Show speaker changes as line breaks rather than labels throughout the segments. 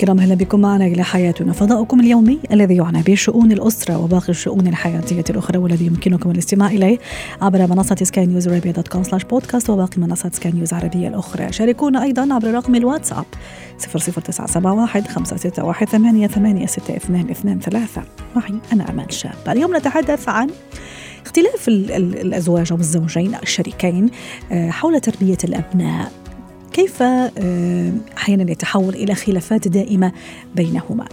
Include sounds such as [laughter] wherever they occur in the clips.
الكرام أهلا بكم معنا إلى حياتنا. فضاؤكم اليومي الذي يعنى بشؤون الأسرة وباقي الشؤون الحياتية الأخرى والذي يمكنكم الاستماع إليه عبر منصة سكاي نيوز عربيه dot com slash podcast وباقي منصات سكاي نيوز العربيه الأخرى. شاركونا أيضا عبر رقم الواتساب 00971 561 886223 معي أنا امال شاب. اليوم نتحدث عن اختلاف الأزواج أو الزوجين الشريكين آه، حول تربية الأبناء. كيف آه، أحيانا يتحول إلى خلافات دائمة بينهما.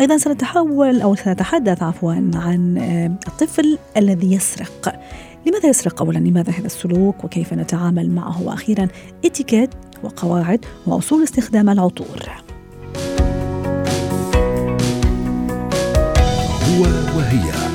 أيضا سنتحول أو سنتحدث عفوا عن آه، الطفل الذي يسرق. لماذا يسرق اولا؟ لماذا هذا السلوك وكيف نتعامل معه؟ وأخيرا إتيكيت وقواعد وأصول استخدام العطور. هو وهي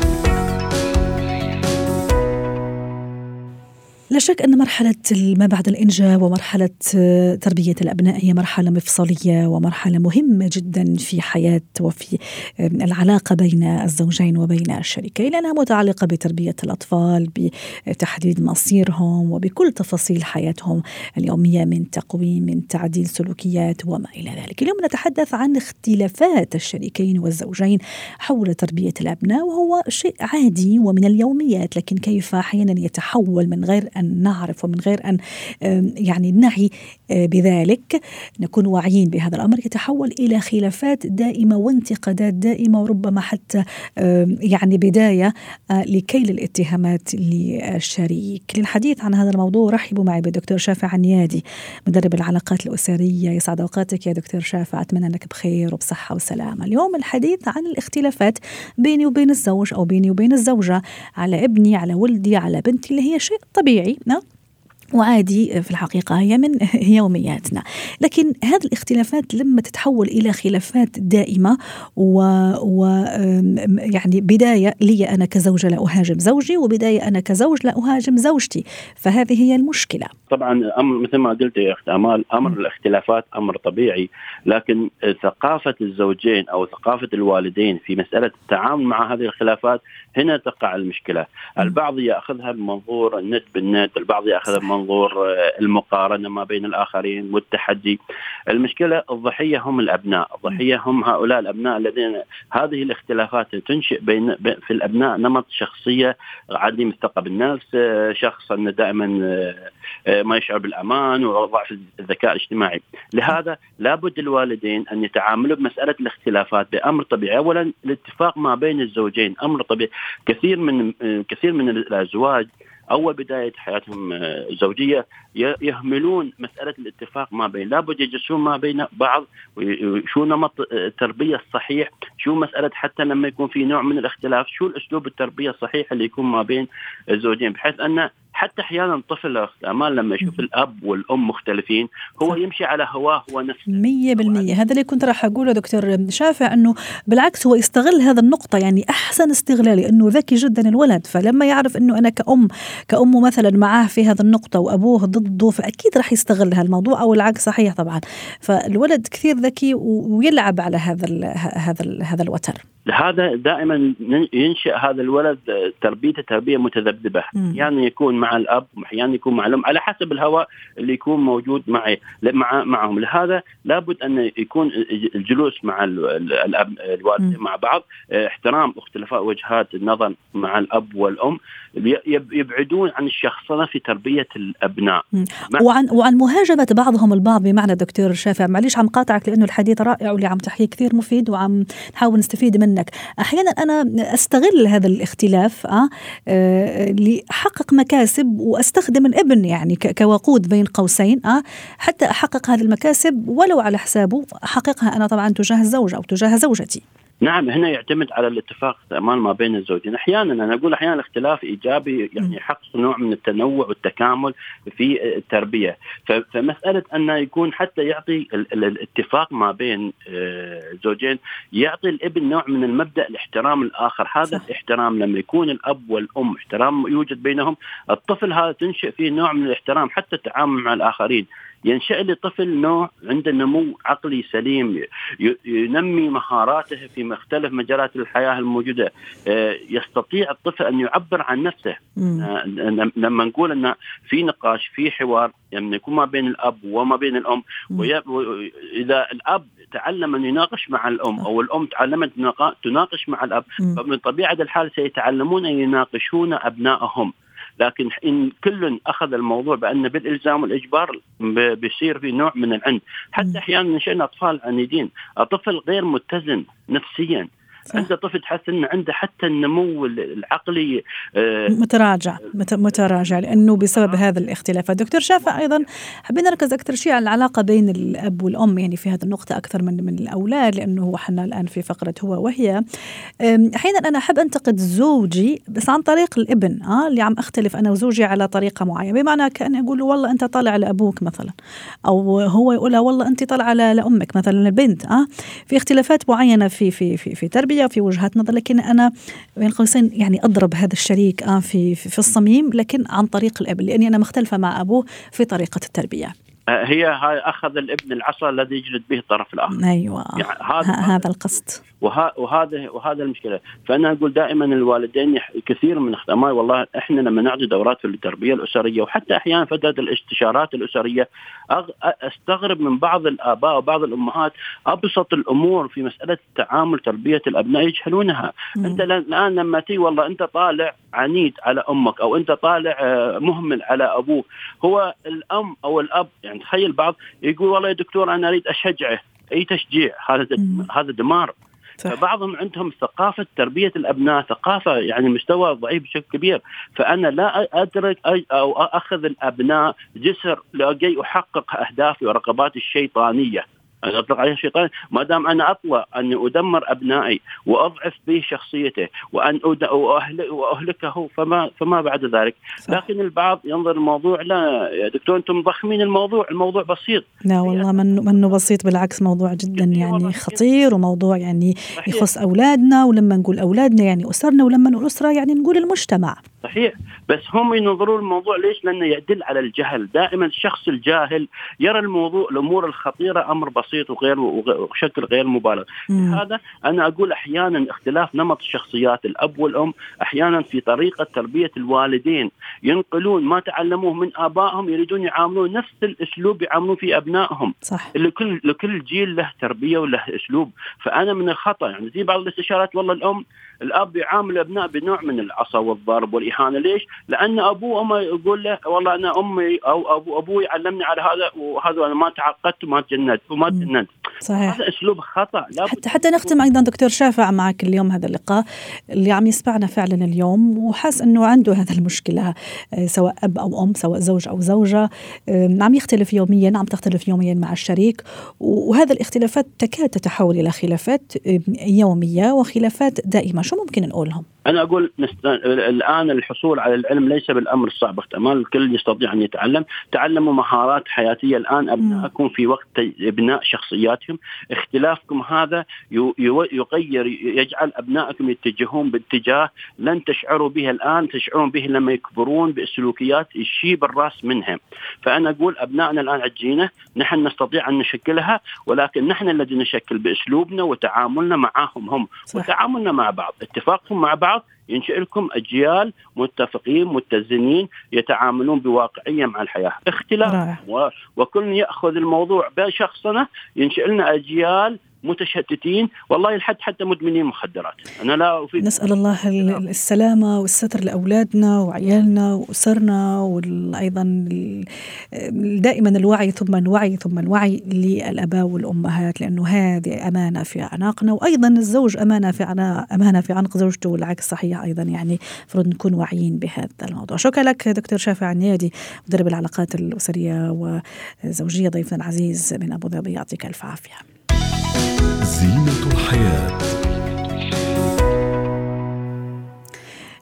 لا شك أن مرحلة ما بعد الإنجاب ومرحلة آه، تربية الأبناء هي مرحلة مفصلية ومرحلة مهمة جدا في حياة وفي العلاقة بين الزوجين وبين الشريكين لأنها متعلقة بتربية الأطفال بتحديد مصيرهم وبكل تفاصيل حياتهم اليومية من تقويم من تعديل سلوكيات وما إلى ذلك. اليوم نتحدث عن اختلافات الشريكين والزوجين حول تربية الأبناء وهو شيء عادي ومن اليوميات لكن كيف أحيانا يتحول من غير نعرف ومن غير أن يعني نعي آه، بذلك. نكون واعيين بهذا الأمر يتحول إلى خلافات دائمة وانتقادات دائمة وربما حتى يعني بداية آه، لكيل الاتهامات للشريك. للحديث عن هذا الموضوع رحبوا معي بالدكتور شافع عنيادي مدرب العلاقات الأسرية. يسعد أوقاتك يا دكتور شافع. أتمنى أنك بخير وبصحة وسلامة. اليوم الحديث عن الاختلافات بيني وبين الزوج أو بيني وبين الزوجة على ابني على ولدي على بنتي اللي هي شيء طبيعي. نعم وعادي في الحقيقة هي من [laughs] يومياتنا. لكن هذه الاختلافات لما تتحول إلى خلافات دائمة و, و يعني بداية لي أنا كزوجة لا أهاجم زوجي وبداية أنا كزوج لا أهاجم زوجتي. فهذه هي المشكلة.
طبعا أمر مثل ما قلت يا أخت أمال أمر م. الاختلافات أمر طبيعي. لكن ثقافة الزوجين أو ثقافة الوالدين في مسألة التعامل مع هذه الخلافات هنا تقع المشكلة. البعض يأخذها بمنظور النت بالنت البعض يأخذها بمنظور منظور المقارنة ما بين الآخرين والتحدي. المشكلة الضحية هم الأبناء، الضحية هم هؤلاء الأبناء الذين هذه الاختلافات تنشئ بين في الأبناء نمط شخصية عديم الثقة بالنفس، شخص انه دائما ما يشعر بالأمان وضعف الذكاء الاجتماعي، لهذا لابد الوالدين أن يتعاملوا بمسألة الاختلافات بأمر طبيعي، اولا الاتفاق ما بين الزوجين أمر طبيعي، كثير من كثير من الأزواج أول بداية حياتهم الزوجية آه، يهملون مسألة الاتفاق ما بين لابد يجلسون ما بين بعض شو نمط التربية الصحيح شو مسألة حتى لما يكون في نوع من الاختلاف شو الأسلوب التربية الصحيح اللي يكون ما بين الزوجين بحيث أن حتى أحيانا الطفل أمان لما يشوف الأب والأم مختلفين هو يمشي على هواه هو نفسه.
100% هذا اللي كنت راح أقوله دكتور شافع إنه بالعكس هو يستغل هذا النقطة يعني أحسن استغلال لأنه ذكي جدا الولد. فلما يعرف إنه أنا كأم كأمه مثلا معاه في هذا النقطة وأبوه ضده فأكيد راح يستغل هالموضوع أو العكس صحيح طبعا. فالولد كثير ذكي ويلعب على هذا هذا هذا الوتر.
هذا دائما ينشأ هذا الولد تربيته تربية متذبذبة. يعني يكون مع الأب واحيانا يكون مع الأم على حسب الهواء اللي يكون موجود معي مع معهم. لهذا لابد أن يكون الجلوس مع الأب الوالدين مع بعض. احترام اختلافات وجهات النظر مع الأب والأم. يبعدون عن الشخصنة في تربية الأبناء.
وعن وعن مهاجمة بعضهم البعض بمعنى دكتور شافع معليش عم قاطعك لأنه الحديث رائع واللي عم تحكيه كثير مفيد وعم نحاول نستفيد منك. أحيانا أنا أستغل هذا الاختلاف أه, آه لأحقق مكاسب وأستخدم الإبن يعني كوقود بين قوسين أه حتى أحقق هذه المكاسب ولو على حسابه أحققها أنا طبعا تجاه الزوج أو تجاه زوجتي.
نعم هنا يعتمد على الاتفاق الأمان ما بين الزوجين. أحيانا أنا أقول أحيانا الاختلاف إيجابي يعني يحقق نوع من التنوع والتكامل في التربية. فمسألة انه يكون حتى يعطي الاتفاق ما بين الزوجين آه، يعطي الإبن نوع من المبدأ الاحترام الآخر. هذا صح. الاحترام لما يكون الأب والأم احترام يوجد بينهم الطفل هذا تنشئ فيه نوع من الاحترام حتى التعامل مع الآخرين. ينشأ لطفل نوع عنده نمو عقلي سليم ينمي مهاراته في مختلف مجالات الحياة الموجودة. آه، يستطيع الطفل أن يعبر عن نفسه. آه، لما نقول أن في نقاش في حوار يعني يكون ما بين الأب وما بين الأم إذا الأب تعلم أن يناقش مع الأم أو الأم تعلمت تناقش مع الأب فمن طبيعة الحال سيتعلمون أن يناقشون أبنائهم لكن إن كل أخذ الموضوع بأن بالإلزام والإجبار بيصير في نوع من العند. حتى أحيانا نشأنا أطفال عنيدين. الطفل غير متزن نفسيا. انت طفل تحس انه عنده حتى النمو العقلي
آه متراجع متراجع لأنه بسبب هذا الاختلافات دكتور شافع أيضا حابين نركز أكثر شيء على العلاقة بين الأب والأم يعني في هذه النقطة أكثر من من الأولاد لأنه هو إحنا الآن في فقرة هو وهي. أحيانا أنا أحب أنتقد زوجي بس عن طريق الابن آه اللي عم أختلف أنا وزوجي على طريقة معينة. بمعنى كاني أقول له والله أنت طالع لأبوك مثلا أو هو يقولها والله أنت طالعة لأمك مثلا البنت آه. في اختلافات معينة في في في في تربية التربيه في وجهات نظر لكن أنا بين قوسين يعني أضرب هذا الشريك آه في في الصميم لكن عن طريق الإب لأني أنا مختلفة مع أبوه في طريقة التربية.
هي أخذ الإبن العصا الذي يجلد به الطرف الآخر.
أيوه. يعني هذا هذا القصد.
وهذا وهذا المشكلة. فأنا أقول دائما الوالدين كثير من اختمال والله إحنا لما نعطي دورات في التربية الأسرية وحتى أحيانا فترة الاستشارات الأسرية أستغرب من بعض الآباء وبعض الأمهات أبسط الأمور في مسألة تعامل تربية الأبناء يجهلونها. مم. أنت الآن لما تي والله أنت طالع عنيد على أمك أو أنت طالع آه، مهمل على أبوك هو الأم أو الأب يعني تخيل بعض يقول والله يا دكتور أنا أريد أشجعه أي تشجيع؟ هذا هذا دمار. فبعضهم عندهم ثقافة تربية الأبناء ثقافة يعني مستوى ضعيف بشكل كبير. فأنا لا أدرك أو أخذ الأبناء جسر لكي أحقق أهدافي ورغباتي الشيطانية. أنا أطلق عليه الشيطان ما دام أنا أطلع أن أدمر أبنائي وأضعف به شخصيته وأن وأهلكه فما فما بعد ذلك. صح. لكن البعض ينظر الموضوع لا يا دكتور أنتم مضخمين الموضوع الموضوع بسيط.
لا والله منه منه بسيط بالعكس موضوع جدا يعني خطير وموضوع يعني يخص أولادنا ولما نقول أولادنا يعني أسرنا ولما نقول أسرة يعني نقول المجتمع.
صحيح. بس هم ينظرون الموضوع ليش؟ لأنه يدل على الجهل، دائما الشخص الجاهل يرى الموضوع الأمور الخطيرة أمر بسيط وغير وشكل غير مبالغ، هذا أنا أقول أحيانا اختلاف نمط الشخصيات الأب والأم أحيانا في طريقة تربية الوالدين. ينقلون ما تعلموه من آبائهم يريدون يعاملون نفس الأسلوب يعاملون فيه أبنائهم.
صح.
لكل لكل جيل له تربية وله أسلوب، فأنا من الخطأ يعني زي بعض الاستشارات والله الأم الأب يعامل الابناء بنوع من العصا والضرب والإهانة. ليش؟ لأن ابوه وامه يقول له والله أنا أمي أو ابو أبوي علمني على هذا وهذا أنا ما تعقدت وما تجند وما تجند.
صحيح.
هذا أسلوب خطأ.
حتى حتى نختم أيضا دكتور شافع معك اليوم هذا اللقاء اللي عم يسمعنا فعلا اليوم وحاس إنه عنده هذا المشكلة آه، سواء أب أو أم سواء زوج أو زوجة عم يختلف يوميا عم تختلف يوميا مع الشريك وهذا الاختلافات تكاد تتحول إلى خلافات يومية وخلافات دائمة. شو ممكن نقولهم؟
أنا أقول نست... الآن الحصول على العلم ليس بالأمر الصعب احتمال الكل يستطيع أن يتعلم. تعلموا مهارات حياتية الآن. أبنائكم في وقت إبناء شخصياتهم. اختلافكم هذا يغير يجعل أبنائكم يتجهون باتجاه لن تشعروا به الآن تشعرون به لما يكبرون بسلوكيات يشيب الرأس منهم. فأنا أقول أبنائنا الآن عجينة. نحن نستطيع أن نشكلها ولكن نحن الذي نشكل بأسلوبنا وتعاملنا معهم هم. صح. وتعاملنا مع بعض. اتفاقهم مع بعض out ينشئ لكم أجيال متفقين متزنين يتعاملون بواقعية مع الحياة، اختلاف. وكل يأخذ الموضوع بشخصنه ينشئ لنا أجيال متشتتين والله لحد حتى مدمنين مخدرات. أنا لا
أفيد. نسأل الله السلامة والستر لأولادنا وعيالنا وأسرنا وأيضا دائما الوعي ثم الوعي ثم الوعي للأباء والأمهات لأنه هذه أمانة في أعناقنا وأيضا الزوج أمانة في أمانة في عنق زوجته والعكس صحيح. أيضا يعني المفروض نكون واعيين بهذا الموضوع. شكرا لك دكتور شافع النيادي مدرب العلاقات الأسرية وزوجيه ضيفنا العزيز من أبو ظبي يعطيك ألف عافية.
زينة الحياة.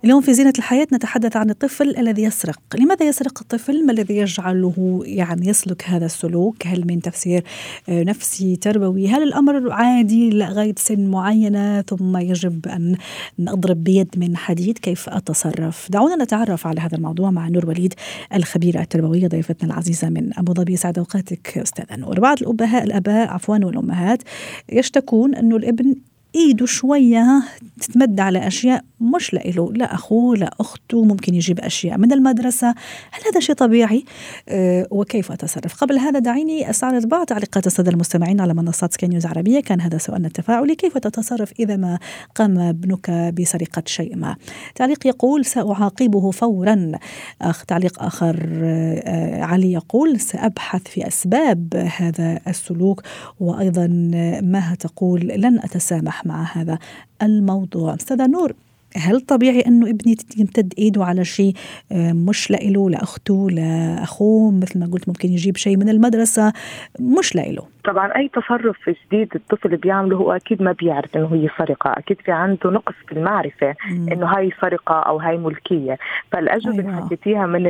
اليوم في زينة الحياة نتحدث عن الطفل الذي يسرق. لماذا يسرق الطفل؟ ما الذي يجعله يعني يسلك هذا السلوك؟ هل من تفسير آه، نفسي تربوي؟ هل الأمر عادي لغاية سن معينة ثم يجب أن نضرب بيد من حديد؟ كيف أتصرف؟ دعونا نتعرف على هذا الموضوع مع نور وليد الخبيرة التربوية ضيفتنا العزيزة من أبو ظبي. سعد أوقاتك أستاذة نور. بعض الأبهاء الآباء عفوا والأمهات يشتكون أنه الابن ايده شوية تتمد على أشياء مش لإله لا اخوه لا اخته ممكن يجيب أشياء من المدرسة. هل هذا شيء طبيعي؟ أه وكيف أتصرف؟ قبل هذا دعيني استعرض بعض تعليقات الساده المستمعين على منصات سكاي نيوز عربية. كان هذا سؤالنا التفاعلي كيف تتصرف إذا ما قام ابنك بسرقة شيء ما؟ تعليق يقول سأعاقبه فورا. أخ تعليق آخر أه علي يقول سأبحث في أسباب هذا السلوك. وأيضا ما تقول لن اتسامح مع هذا الموضوع. أستاذة نور هل طبيعي أنه ابني يمتد إيده على شيء آه، مش لإله لأخته لأخوه؟ مثل ما قلت ممكن يجيب شيء من المدرسة مش لإله.
طبعا أي تصرف جديد الطفل بيعمله هو أكيد ما بيعرف إنه هي سرقة أكيد في عنده نقص في المعرفة مم. إنه هاي سرقة أو هاي ملكية فالأجوبة أيوة. اللي حكيتيها من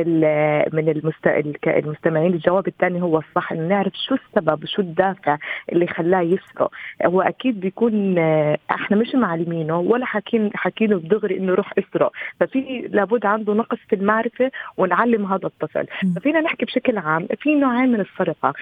من المست... المستمعين الجواب الثاني هو الصح إنه نعرف شو السبب شو الدافع اللي خلاه يسرق هو أكيد بيكون إحنا مش معلمينه ولا حاكين حكينه دغري إنه روح اسرق ففي لابد عنده نقص في المعرفة ونعلم هذا الطفل مم. ففينا نحكي بشكل عام في نوعين من السرقة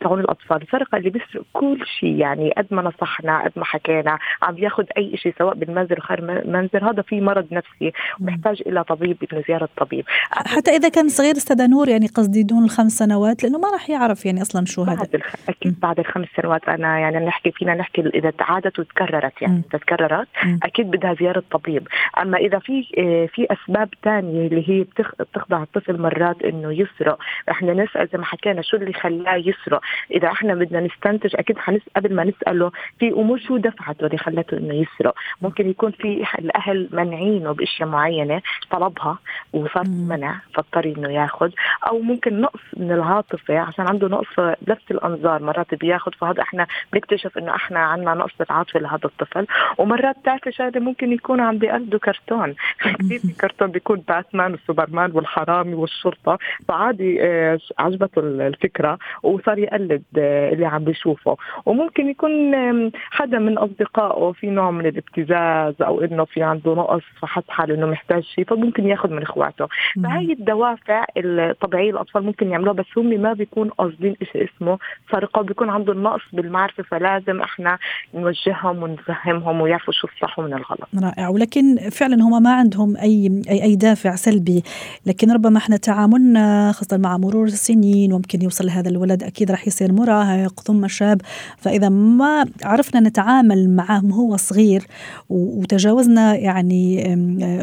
تاعون الأطفال السرقه اللي بيسرق كل شيء. يعني قد ما نصحنا قد ما حكينا عم بياخذ أي شيء سواء بالمنزل خارج المنزل. هذا في مرض نفسي ومحتاج إلى طبيب ابن زيارة طبيب.
حتى إذا كان صغير أستاذ نور يعني قصدي دون الخمس سنوات لأنه ما راح يعرف يعني أصلا شو هذا.
الخ... أكيد بعد الخمس سنوات أنا يعني نحكي فينا نحكي إذا تعادت وتكررت يعني اذا تكررت أكيد بدها زيارة طبيب. أما إذا في آه، في أسباب ثانية اللي هي بتخضع الطفل مرات إنه يسرق إحنا نسأل زي ما حكينا شو اللي خلاه يسرق. إذا إحنا بدنا نستنتج أكيد حنس قبل ما نساله في أمور شو دفعته اللي خلته إنه يسرق. ممكن يكون في الأهل منعينه بأشياء معينة طلبها وصار منع فاضطر إنه ياخذ. أو ممكن نقص من العاطفة عشان عنده نقص لفت الأنظار مرات بياخذ فهذا إحنا بنكتشف إنه إحنا عندنا نقص بالعاطفه لهذا الطفل. ومرات بتعرفي شغلة ممكن يكون عم بيقلدوا كرتون. [laughs] كثير في كرتون بيكون باتمان وسوبرمان والحرامي والشرطة. فعادي آه، عجبته الفكرة وصار يقلد آه، اللي عم بيشوفه. وممكن يكون حدا من أصدقائه في نوع من الابتزاز أو إنه في عنده نقص فحس حاله إنه محتاج شيء فممكن ياخذ من إخواته. فهي الدوافع الطبيعية الأطفال ممكن يعملوها بس هم ما بيكون قاصدين شيء اسمه سرقة بيكون عندهم نقص بالمعرفة فلازم إحنا نوجههم ونفهمهم ويعرفوا شو الصح ومن الغلط.
رائع. ولكن فعلا هم ما عندهم أي أي, أي دافع سلبي. لكن ربما إحنا تعاملنا خاصة مع مرور السنين ممكن يوصل هذا الولد أكيد راح يصير مراهق. ثم شاب. فإذا ما عرفنا نتعامل معه وهو صغير وتجاوزنا يعني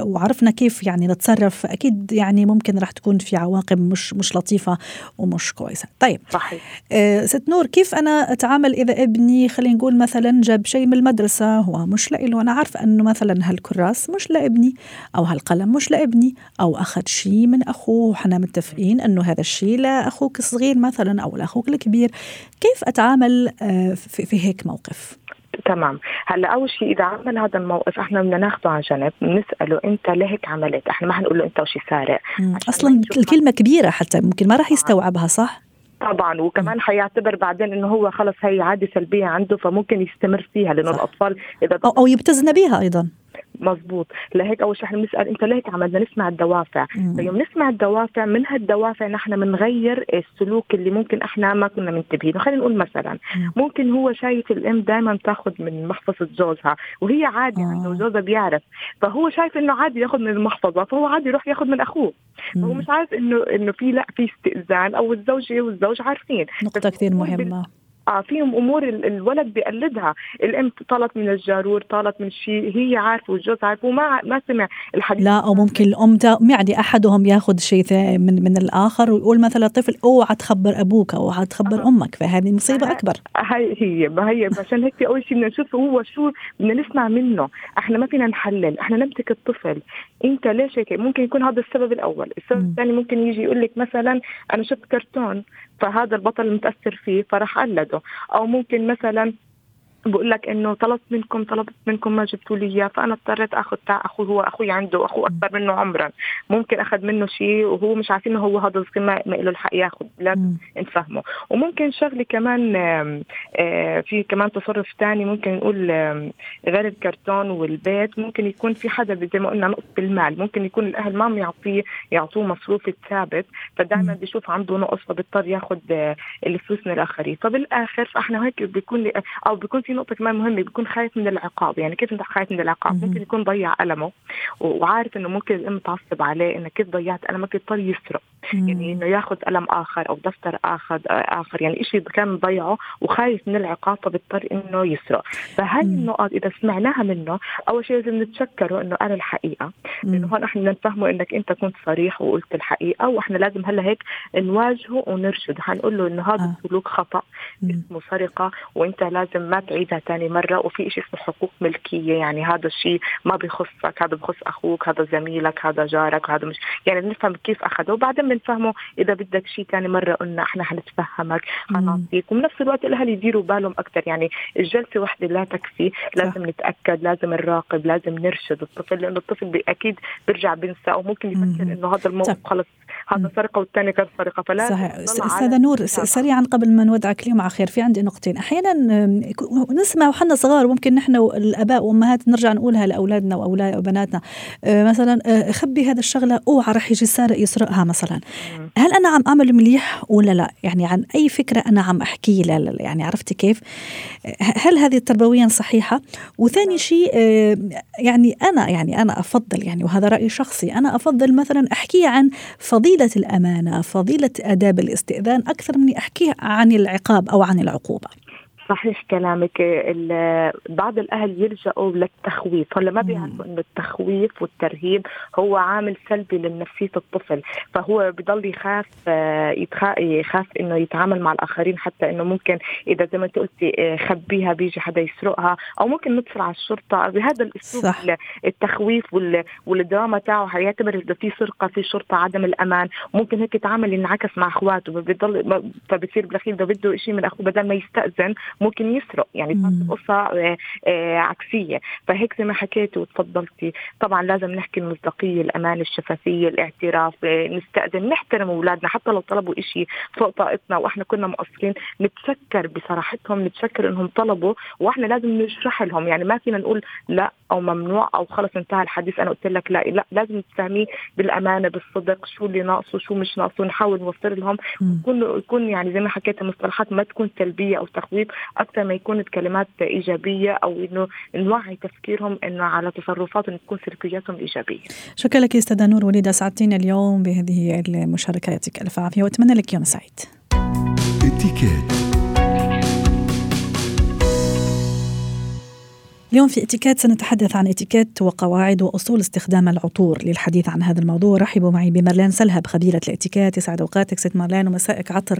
وعرفنا كيف يعني نتصرف أكيد يعني ممكن راح تكون في عواقب مش مش لطيفة ومش كويسة. طيب
صحيح.
آه ست نور كيف أنا أتعامل إذا ابني خلينا نقول مثلا جاب شيء من المدرسة هو مش له أنا عارفه أنه مثلا هالكراس مش لابني أو هالقلم مش لابني أو أخذ شيء من أخوه وحنا متفقين أنه هذا الشيء لأخوك الصغير مثلا أو لأخوك الكبير. كيف أتعامل آه في هيك موقف.
تمام. هلا أول شيء إذا عمل هذا الموقف إحنا بدنا ناخذه على جنب بنسأله أنت ليه هيك عملت؟ إحنا ما حنقول له أنت وشي سارق.
أصلا الكلمة كبيرة حتى ممكن ما راح يستوعبها صح؟
طبعا وكمان حيعتبر بعدين إنه هو خلص هي عادة سلبية عنده فممكن يستمر فيها لأنه الأطفال
إذا أو, أو يبتزنا بها أيضا.
مزبوط لهيك أول شيء إحنا بنسال انت ليه عملنا نسمع الدوافع؟ فيوم نسمع الدوافع من هالدوافع نحن بنغير السلوك اللي ممكن إحنا ما كنا منتبهين. خلينا نقول مثلا ممكن هو شايف الأم دائما تاخذ من محفظة جوزها وهي عادي إنه آه. جوزها بيعرف. فهو شايف إنه عادي ياخذ من المحفظة فهو عادي يروح ياخذ من أخوه. فهو مش عارف إنه إنه في لا في استئذان أو الزوجه والزوج عارفين.
نقطة كثير مهمة.
آه فيهم أمور الولد بيقلدها. الأم طالت من الجارور طالت من شيء هي عارفة والجوز عارفه وما ما سمع الحديث.
لا أو ممكن الأم يعني أحدهم ياخذ شيء من من الآخر ويقول مثلا الطفل اوعى تخبر أبوك أو اوعى تخبر آه. أمك. فهذه مصيبة أكبر.
هي هي هي. عشان هيك أول شيء بدنا نشوف هو شو بدنا نسمع منه. إحنا ما فينا نحلل. إحنا نمسك الطفل. أنت ليش هيك؟ ممكن يكون هذا السبب الأول. السبب الثاني ممكن يجي يقول لك مثلا أنا شفت كرتون. فهذا البطل متأثر فيه فراح قلده أو ممكن مثلا بقول لك إنه طلبت منكم طلبت منكم ما جبتوا لي إياه فأنا اضطريت آخذ تاع أخوي هو أخوي عنده اخو أكبر منه عمرا. ممكن أخذ منه شيء وهو مش عارفين إنه هو هذا الصغير ما, ما له الحق ياخذ لازم نفهمه. وممكن شغلة كمان آه، في كمان تصرف ثاني ممكن نقول غير الكرتون والبيت. ممكن يكون في حدا زي ما قلنا نقص بالمال. ممكن يكون الأهل ما يعطيه يعطوه مصروف ثابت فدائما بيشوف عنده نقص فبيضطر ياخذ آه، الفلوس من الآخرين. فبالآخر فإحنا هيك بيكون أو بيكون في نقطة كمان مهمة بيكون خايف من العقاب. يعني كيف انت خايف من العقاب؟ ممكن يكون ضيع قلمه وعارف إنه ممكن الام تعصب عليه إنه كيف ضيعت قلمك يضطر يسرق؟ يعني إنه ياخذ قلم آخر أو دفتر آخر آخر. يعني شيء كان مضيعه وخايف من العقاب فبيضطر إنه يسرق. فهي النقط إذا سمعناها منه أول شيء لازم نتشكره إنه أنا الحقيقة. لأنه هون إحنا نفهمه إنك أنت كنت صريح وقلت الحقيقة وإحنا لازم هلأ هيك نواجهه ونرشد حنقول له إنه هذا السلوك آه. خطا اسمه سرقة وإنت لازم ما تعيدها ثاني مرة وفي شيء اسمه حقوق ملكية يعني هذا الشيء ما بخصك هذا بخص أخوك هذا زميلك هذا جارك هذا مش يعني بنفهم كيف أخذه وبعدين بنفهمه إذا بدك شيء ثاني مرة قلنا إحنا حنتفهمك. حنعطيك وبنفس الوقت الأهل يديروا بالهم أكثر يعني الجلسة وحده لا تكفي لازم نتأكد لازم نراقب لازم نرشد الطفل لأنه الطفل أكيد بيرجع بينسى أو ممكن يفكر إنه هذا الموقف خلص هذا سرقه والثاني كان سرقه فلا
صحيح. استاذه نور سريعا قبل ما نودعك اليوم على خير في عندي نقطتين. أحيانا نسمع وحنا صغار ممكن نحن الاباء والأمهات نرجع نقولها لأولادنا واولاد وبناتنا. آه، مثلا آه، خبي هذا الشغلة اوعى راح يجي سارق يسرقها مثلا. هل أنا عم أعمل مليح ولا لا؟ يعني عن أي فكرة أنا عم أحكي؟ لا يعني عرفتي كيف؟ هل هذه تربويا صحيحة؟ وثاني شيء آه، يعني أنا يعني أنا أفضل يعني وهذا راي شخصي أنا أفضل مثلا احكي عن فضيله الأمانة فضيلة أداب الاستئذان أكثر من احكي عن العقاب أو عن العقوبة.
صحيح كلامك بعض الأهل يلجأوا للتخويف. هلا ما بيعرفوا إنه التخويف والترهيب هو عامل سلبي لنفسيه الطفل. فهو بضل يخاف يخاف إنه يتعامل مع الآخرين حتى إنه ممكن إذا زي ما أنت قلتي خبيها بيجي حدا يسرقها أو ممكن ندخل على الشرطة. بهذا الأسلوب صح. التخويف والدراما تاعه حيعتبر إذا في سرقة في شرطة عدم الأمان ممكن هيك يتعامل ينعكس مع أخواته. بضل فبصير بالأخير بده شيء من أخوه بدل ما يستأذن ممكن يسرق يعني صارت القصة آه، آه، عكسية. فهيك زي ما حكيتي وتفضلتي. طبعا لازم نحكي المصداقية الأمان الشفافية الاعتراف آه، نستأذن نحترم أولادنا. حتى لو طلبوا شيء فوق طاقتنا وإحنا كنا مقصرين نتشكر بصراحتهم نتشكر إنهم طلبوا وإحنا لازم نشرح لهم. يعني ما فينا نقول لا أو ممنوع أو خلص انتهى الحديث أنا قلت لك لا. لا لازم تفهميه بالأمانة بالصدق شو اللي ناقصه شو مش ناقصه. نحاول نوفر لهم. يكون يكون يعني زي ما حكيت المصطلحات ما تكون سلبية أو تخويف أكثر ما يكون كلمات إيجابية أو إنه نوعي تفكيرهم إنه على تصرفاتهم تكون سلوكياتهم إيجابية.
شكرا لك أستاذة نور وليده سعدتينا اليوم بهذه المشاركة يعطيك ألف عافية وأتمنى لك يوم سعيد. اليوم في اتيكيت سنتحدث عن اتيكيت وقواعد وأصول استخدام العطور للحديث عن هذا الموضوع. رحبوا معي بمرلان سلهب خبيرة الاتيكيت. يسعد أوقاتك ست مرلان ومسائك عطر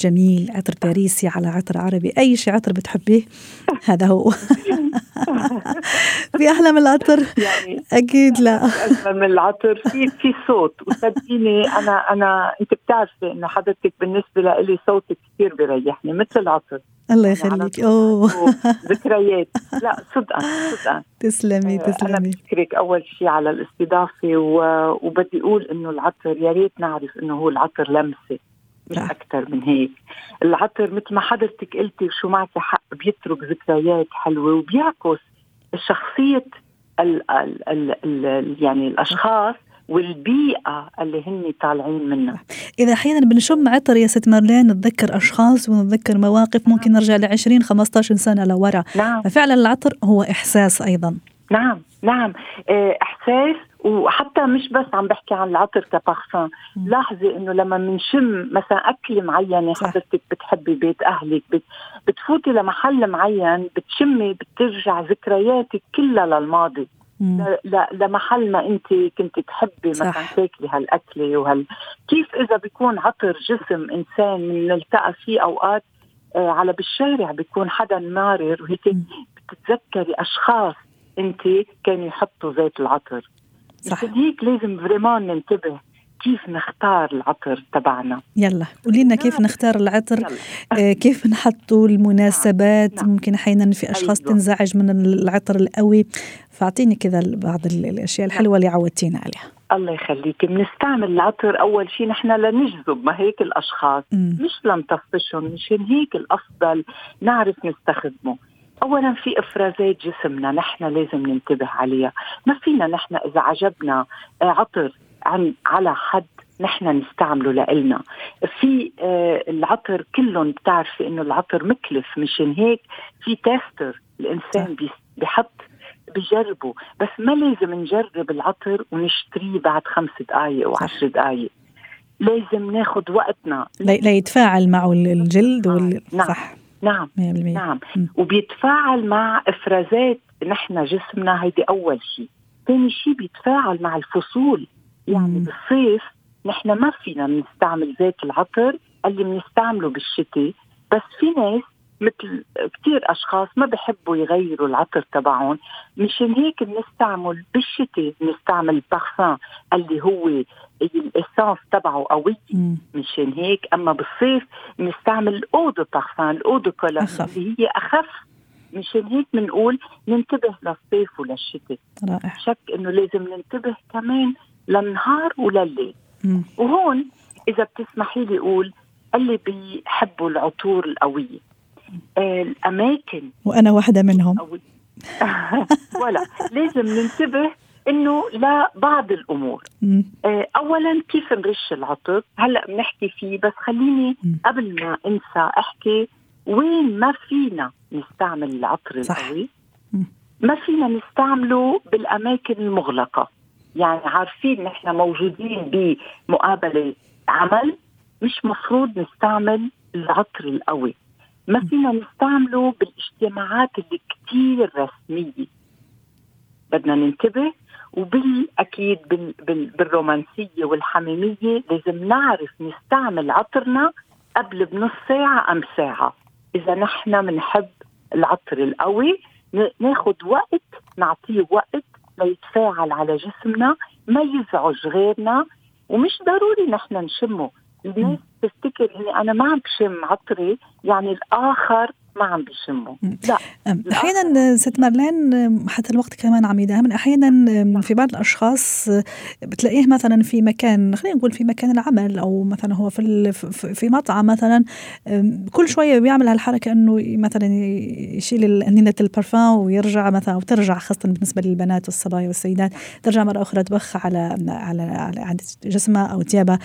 جميل عطر باريسي على عطر عربي. أي شيء عطر بتحبيه؟ [laughs] هذا هو. في أحلى من العطر؟ يعني أكيد لا.
اجمل من العطر. في في صوت. وصدقيني أنا أنا أنت بتعرفي انه حضرتك بالنسبة لي صوتك كثير بيريحني مثل العطر.
الله يخليك. أوه. [laughs]
ذكريات لا صدقا [laughs] صدقا
تسلمي تسلمي
أنا بشكرك أول شيء على الاستضافة و... وبدي أقول إنه العطر يا ريت نعرف إنه هو العطر لمسة مش أكثر من هيك. العطر مثل ما حضرتك قلتي وشو معك حق بيترك ذكريات حلوة وبيعكس شخصيه ال ال ال ال يعني الأشخاص والبيئة اللي هن طالعين منها.
إذا أحيانا بنشم عطر يا ست مارلين نتذكر أشخاص ونتذكر مواقف ممكن نرجع ل 20 15 سنة لورا.
نعم.
ففعلا العطر هو إحساس أيضا.
نعم نعم. آه، إحساس وحتى مش بس عم بحكي عن العطر كبارفان لاحظي إنه لما بنشم مثلا اكله معينه حضرتك بتحبي بيت أهلك بت بتفوتي لمحل معين بتشمي بترجع ذكرياتك كلها للماضي. لمحل ما انت كنت تحبي مثلا تاكلي هالأكلة وهال كيف إذا بيكون عطر جسم إنسان نلتقى فيه أوقات آه على بالشارع بيكون حدا مارر وهيك بتتذكري أشخاص انت كانوا يحطوا زيت العطر. صح. هيك لازم فريمان ننتبه. كيف نختار العطر تبعنا؟
يلا قولي لنا كيف نختار العطر آه كيف نحطه المناسبات نعم. ممكن أحيانا في أشخاص أيوة. تنزعج من العطر القوي. فأعطيني كذا بعض الأشياء الحلوة اللي عودتينا عليها.
الله يخليك بنستعمل العطر أول شيء نحن لنجذب ما هيك الأشخاص؟ م. مش لنطفشهم مشان هيك الأفضل نعرف نستخدمه. اولا في إفرازات جسمنا نحن لازم ننتبه عليها. ما فينا نحن إذا عجبنا عطر عن على حد نحن نستعمله لإلنا. في آه العطر كلهم بتعرفي إنه العطر مكلف مشان هيك في تيستر الإنسان بيحط بجربه بس ما لازم نجرب العطر ونشتريه بعد خمس دقائق وعشر دقائق لازم ناخذ وقتنا.
ليتفاعل معه الجلد وال...
نعم. صح. نعم. 100% نعم. وبيتفاعل مع إفرازات نحن جسمنا هيدي أول شيء ثاني شيء بيتفاعل مع الفصول. يعني بالصيف نحن ما فينا نستعمل زيت العطر اللي بنستعمله بالشتاء بس في ناس مثل كثير أشخاص ما بحبوا يغيروا العطر تبعهم مشان هيك بنستعمل بالشتاء بنستعمل بارفان اللي هو ال essence تبعه قوي مشان هيك أما بالصيف بنستعمل الاودو بارفان الاودو كولر اللي هي أخف مشان هيك بنقول ننتبه للصيف وللشتاء رائع. شك إنه لازم ننتبه كمان للنهار ولليل وهون إذا بتسمحي لي أقول اللي بيحبوا العطور القوية. آه الأماكن.
وأنا واحدة منهم. [laughs]
ولا لازم ننتبه إنه لبعض الأمور. آه اولا كيف نرش العطر؟ هلأ بنحكي فيه بس خليني قبل ما أنسى أحكي وين ما فينا نستعمل العطر القوي. ما فينا نستعمله بالأماكن المغلقة. يعني عارفين نحن موجودين بمقابلة عمل مش مفروض نستعمل العطر القوي. ما فينا نستعمله بالاجتماعات اللي كتير رسمية. بدنا ننتبه وبالأكيد بال بال بالرومانسية والحميمية لازم نعرف نستعمل عطرنا قبل بنص ساعة أم ساعة. إذا نحن بنحب العطر القوي ناخذ وقت نعطيه وقت ليتفاعل على جسمنا ما يزعج غيرنا ومش ضروري نحن نشمه. الناس تفتكر إني أنا ما عم بشم عطري يعني الآخر ما عم بيشموا لا
أحيانا ست مارلين حتى الوقت كمان عم يداهمنا أحيانا في بعض الأشخاص بتلاقيه مثلا في مكان خلينا نقول في مكان العمل أو مثلا هو في في مطعم مثلا كل شوية بيعمل هالحركة إنه مثلا يشيل نينه البارفان ويرجع مثلا أو ترجع خاصة بالنسبة للبنات والصبايا والسيدات ترجع مرة أخرى تبخ على على على جسمها أو ثيابها.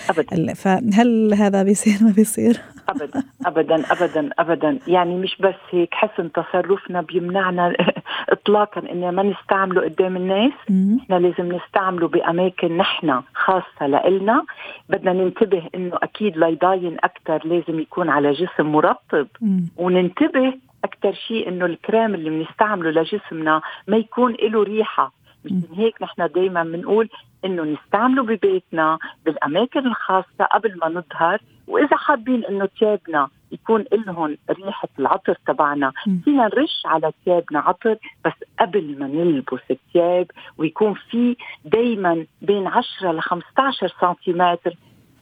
فهل هذا بيصير؟ ما بيصير؟
ابدا ابدا ابدا ابدا. يعني مش بس هيك حسن تصرفنا بيمنعنا [laughs] اطلاقا ان ما نستعمله قدام الناس. إحنا لازم نستعمله بأماكن نحن خاصة لإلنا. بدنا ننتبه إنه أكيد ليضاين أكثر لازم يكون على جسم مرطب. وننتبه أكثر شيء إنه الكريم اللي بنستعمله لجسمنا ما يكون له ريحة. مشان هيك نحن دائما بنقول إنه نستعمله ببيتنا بالأماكن الخاصة قبل ما نظهر. وإذا حابين إنه ثيابنا يكون لهم ريحة العطر تبعنا. فينا نرش على ثيابنا عطر بس قبل ما نلبس الثياب ويكون في دائما بين 10 ل 15 سنتيمتر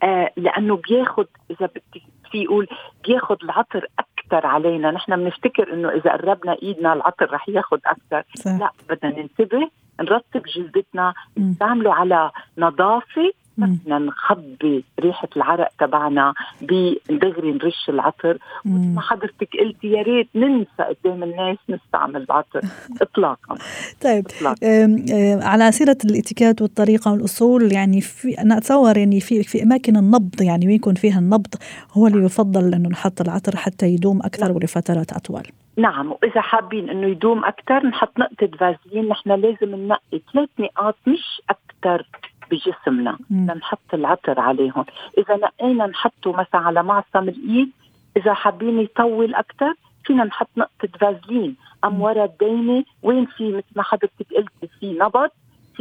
آه لأنه بياخد إذا بدك في يقول بياخد العطر أكثر علينا. نحن بنفتكر إنه إذا قربنا إيدنا العطر رح ياخد أكثر لا بدنا ننتبه نرطب جلدتنا نستعمله على نظافة بدنا نخبي ريحة العرق تبعنا بدغري نرش العطر. وما حضرتك قلتي يا ريت ننسى قدام الناس نستعمل العطر [laughs] اطلاقا.
طيب إطلاقاً. على سيرة الاتيكيت والطريقة والأصول يعني في أنا أتصور يعني في في أماكن النبض يعني وين يكون فيها النبض هو اللي يفضل إنه نحط العطر حتى يدوم أكثر نعم. ولفترات أطول.
نعم وإذا حابين إنه يدوم أكثر نحط نقطة فازلين نحن لازم ننقي ثلاث نقاط مش أكثر. بجسمنا لنحط العطر عليهم. إذا نقينا نحطه مثلا على معصم الإيد إذا حابين يطول أكثر فينا نحط نقطة فازلين. أم ورا الدينة وين في مثل ما حضرتك قلتي في نبض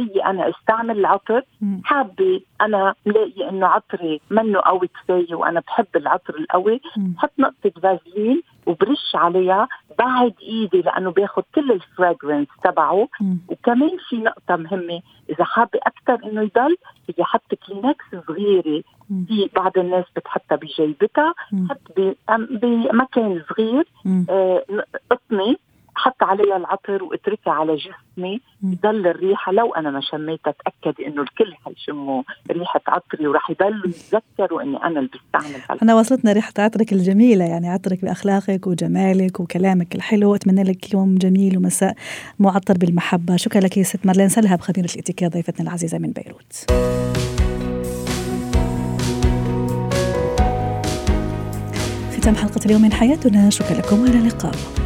فيي أنا أستعمل العطر. حابة أنا ملاقي إنه عطري منه قوي كفايه وأنا بحب العطر القوي. بحط نقطة فازلين وبرش عليها بعد إيدي لأنه بياخذ كل الفراجرنس تبعه. وكمان في نقطة مهمة إذا حابة أكثر إنه يضل هي حط كلينكس صغيرة. في بعض الناس بتحطها بجيبتها. حط بمكان صغير. آه قطني حط عليها العطر واتركها على جسمي يضل الريحة. لو أنا ما شميتها تاكد إنه الكل حيشموا ريحة عطري وراح يضلوا يتذكروا إني أنا اللي بستعمل
أنا وصلتنا ريحة عطرك الجميلة يعني عطرك بأخلاقك وجمالك وكلامك الحلو. أتمنى لك يوم جميل ومساء معطر بالمحبة. شكرا لك يا ست مارلين. سلهب خبيره الاتيكيت ضيفتنا العزيزة من بيروت. ختام حلقة اليوم من حياتنا. شكرا لكم وإلى اللقاء.